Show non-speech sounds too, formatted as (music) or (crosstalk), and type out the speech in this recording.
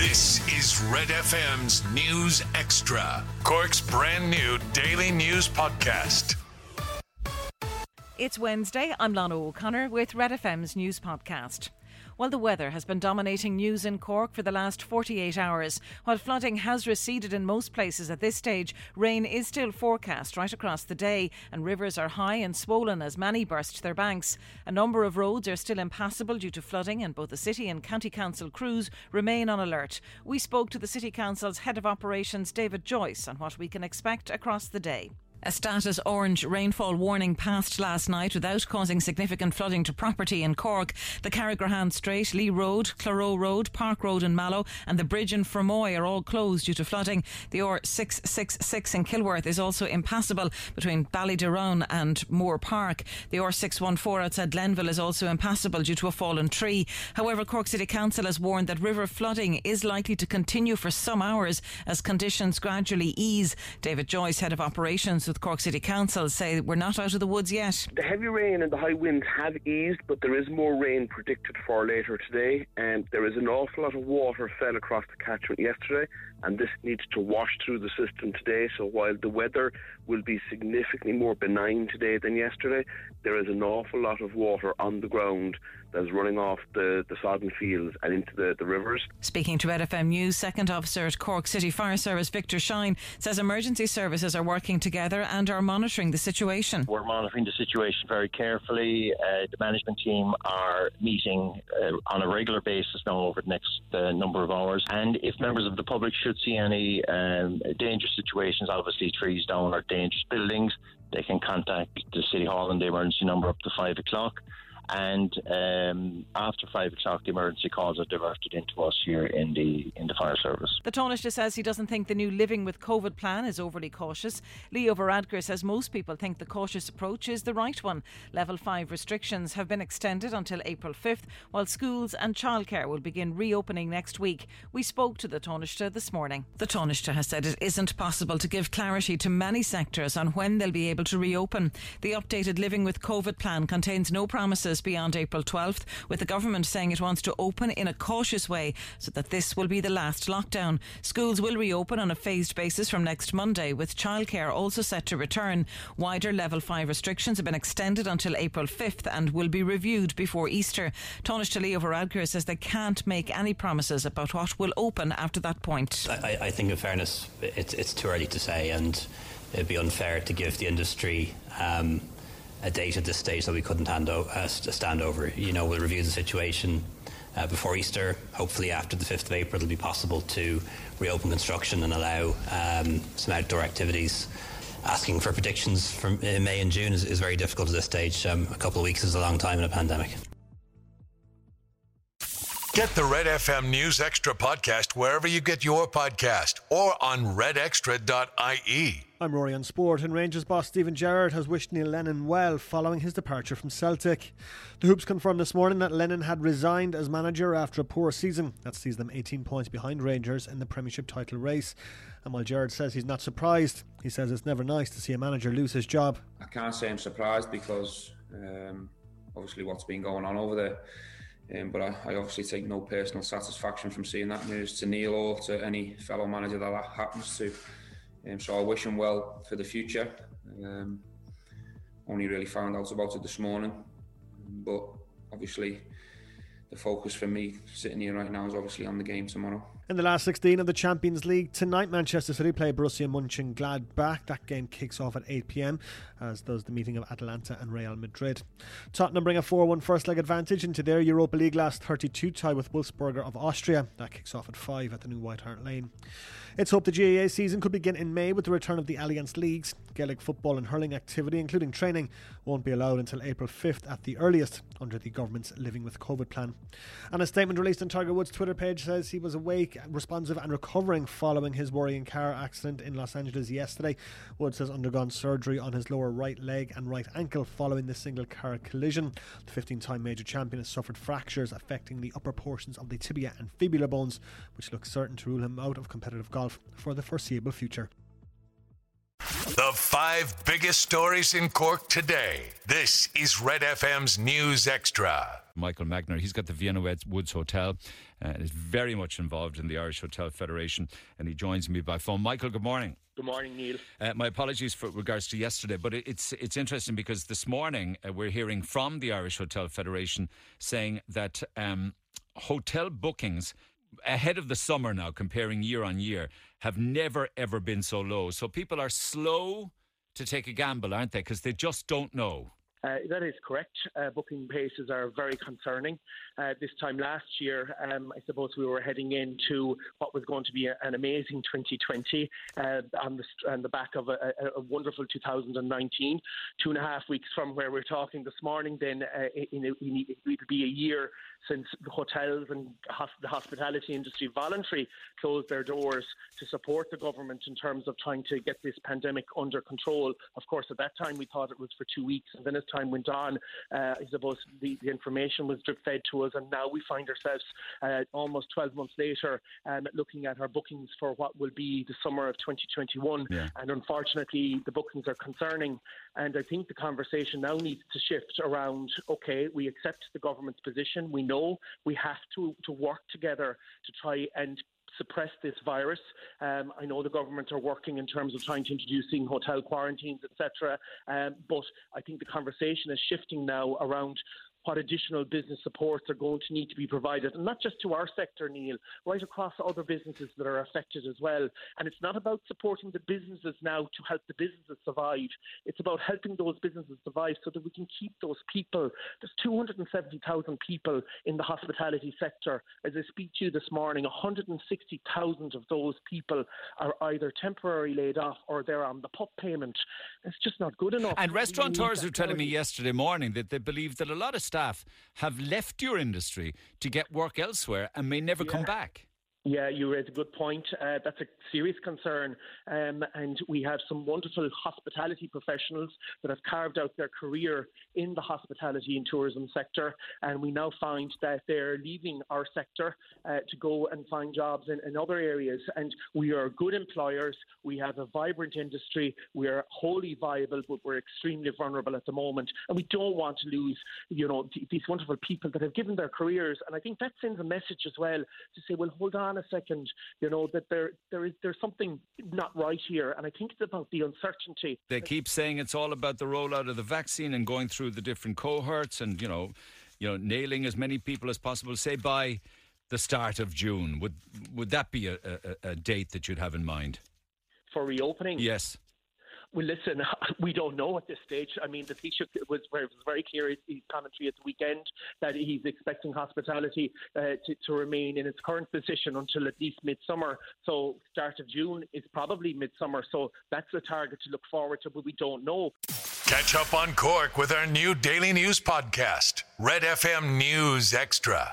This is Red FM's News Extra, Cork's brand new daily news podcast. It's Wednesday. I'm Lana O'Connor with Red FM's news podcast. Well, the weather has been dominating news in Cork for the last 48 hours. While flooding has receded in most places at this stage, rain is still forecast right across the day, and rivers are high and swollen as many burst their banks. A number of roads are still impassable due to flooding, and both the City and County Council crews remain on alert. We spoke to the City Council's Head of Operations, David Joyce, on what we can expect across the day. A status orange rainfall warning passed last night without causing significant flooding to property in Cork. The Carrigrohane Strait, Lee Road, Clero Road, Park Road in Mallow, and the bridge in Fermoy are all closed due to flooding. The OR 666 in Kilworth is also impassable between Ballyderown and Moore Park. The OR 614 outside Glenville is also impassable due to a fallen tree. However, Cork City Council has warned that river flooding is likely to continue for some hours as conditions gradually ease. David Joyce, head of operations with Cork City Council say we're not out of the woods yet. The heavy rain and the high winds have eased, but there is more rain predicted for later today. And there is an awful lot of water fell across the catchment yesterday, and this needs to wash through the system today. So while the weather will be significantly more benign today than yesterday, there is an awful lot of water on the ground that's running off the, the sodden fields and into the, the rivers. Speaking to Red FM News, Second Officer at Cork City Fire Service Victor Shine says emergency services are working together and are monitoring the situation. We're monitoring the situation very carefully. Uh, the management team are meeting uh, on a regular basis now over the next uh, number of hours. And if members of the public should see any um, dangerous situations, obviously trees down or dangerous buildings, they can contact the City Hall and the emergency number up to five o'clock and um, after five o'clock, the emergency calls are diverted into us here in the in the fire service. The Taoiseach says he doesn't think the new Living with COVID plan is overly cautious. Leo Varadkar says most people think the cautious approach is the right one. Level five restrictions have been extended until April 5th, while schools and childcare will begin reopening next week. We spoke to the Taoiseach this morning. The Taoiseach has said it isn't possible to give clarity to many sectors on when they'll be able to reopen. The updated Living with COVID plan contains no promises beyond April 12th, with the government saying it wants to open in a cautious way so that this will be the last lockdown. Schools will reopen on a phased basis from next Monday, with childcare also set to return. Wider level 5 restrictions have been extended until April 5th and will be reviewed before Easter. Taoiseach Leo Varadkar says they can't make any promises about what will open after that point. I, I think, in fairness, it's, it's too early to say, and it'd be unfair to give the industry um, a date at this stage that we couldn't hand o- uh, stand over. You know, we'll review the situation uh, before Easter. Hopefully, after the 5th of April, it'll be possible to reopen construction and allow um, some outdoor activities. Asking for predictions from uh, May and June is, is very difficult at this stage. Um, a couple of weeks is a long time in a pandemic. Get the Red FM News Extra podcast wherever you get your podcast or on redextra.ie. I'm Rory on Sport, and Rangers boss Steven Gerrard has wished Neil Lennon well following his departure from Celtic. The Hoops confirmed this morning that Lennon had resigned as manager after a poor season that sees them 18 points behind Rangers in the Premiership title race. And while Gerrard says he's not surprised, he says it's never nice to see a manager lose his job. I can't say I'm surprised because um, obviously what's been going on over there. Um, but I, I, obviously take no personal satisfaction from seeing that news to Neil or to any fellow manager that, that happens to. Um, so I wish him well for the future. Um, only really found out about it this morning, but obviously the focus for me sitting here right now is obviously on the game tomorrow. In the last 16 of the Champions League tonight, Manchester City play Borussia Mönchengladbach. That game kicks off at 8 pm, as does the meeting of Atalanta and Real Madrid. Tottenham bring a 4 1 first leg advantage into their Europa League last 32 tie with Wolfsberger of Austria. That kicks off at 5 at the new White Hart Lane. It's hoped the GAA season could begin in May with the return of the Allianz Leagues. Gaelic football and hurling activity, including training, won't be allowed until April 5th at the earliest under the government's Living with COVID plan. And a statement released on Tiger Woods' Twitter page says he was awake, responsive, and recovering following his worrying car accident in Los Angeles yesterday. Woods has undergone surgery on his lower right leg and right ankle following the single car collision. The 15 time major champion has suffered fractures affecting the upper portions of the tibia and fibula bones, which look certain to rule him out of competitive golf for the foreseeable future. The five biggest stories in Cork today. This is Red FM's News Extra. Michael Magner, he's got the Vienna Woods Hotel. uh, is very much involved in the Irish Hotel Federation, and he joins me by phone. Michael, good morning. Good morning, Neil. Uh, my apologies for regards to yesterday, but it's it's interesting because this morning uh, we're hearing from the Irish Hotel Federation saying that um, hotel bookings ahead of the summer now, comparing year on year, have never ever been so low. So people are slow to take a gamble, aren't they? Because they just don't know. Uh, that is correct. Uh, booking paces are very concerning. Uh, this time last year, um, I suppose we were heading into what was going to be a, an amazing 2020 uh, on, the, on the back of a, a, wonderful 2019. Two and a half weeks from where we're talking this morning, then uh, it will be a year since hotels and the hospitality industry voluntarily closed their doors to support the government in terms of trying to get this pandemic under control. Of course, at that time we thought it was for two weeks, and then as time went on, uh, I suppose the, the, information was drip fed to us, and now we find ourselves uh, almost 12 months later um, looking at our bookings for what will be the summer of 2021. Yeah. And unfortunately, the bookings are concerning. And I think the conversation now needs to shift around okay, we accept the government's position. We know we have to, to work together to try and suppress this virus. Um, I know the government are working in terms of trying to introducing hotel quarantines, etc. Um, but I think the conversation is shifting now around what additional business supports are going to need to be provided, and not just to our sector, Neil, right across other businesses that are affected as well. And it's not about supporting the businesses now to help the businesses survive. It's about helping those businesses survive so that we can keep those people. There's 270,000 people in the hospitality sector. As I speak to you this morning, 160,000 of those people are either temporarily laid off or they're on the PUP payment. It's just not good enough. And restaurateurs are telling me yesterday morning that they believe that a lot of staff have left your industry to get work elsewhere and may never yeah. come back. Yeah, you raise a good point. Uh, that's a serious concern. Um, and we have some wonderful hospitality professionals that have carved out their career in the hospitality and tourism sector. And we now find that they're leaving our sector uh, to go and find jobs in, in, other areas. And we are good employers. We have a vibrant industry. We are wholly viable, but we're extremely vulnerable at the moment. And we don't want to lose, you know, th- these wonderful people that have given their careers. And I think that sends a message as well to say, well, hold on on a second, you know, that there there is there's something not right here. And I think it's about the uncertainty. They keep saying it's all about the rollout of the vaccine and going through the different cohorts and, you know, you know, nailing as many people as possible, say by the start of June. Would would that be a, a, a date that you'd have in mind? For reopening? Yes. Well, listen, (laughs) we don't know at this stage. I mean, the Taoiseach was, was very clear in his commentary at the weekend that he's expecting hospitality uh, to, to, remain in its current position until at least midsummer. So, start of June is probably midsummer. So, that's the target to look forward to, but we don't know. Catch up on Cork with our new daily news podcast, Red FM News Extra.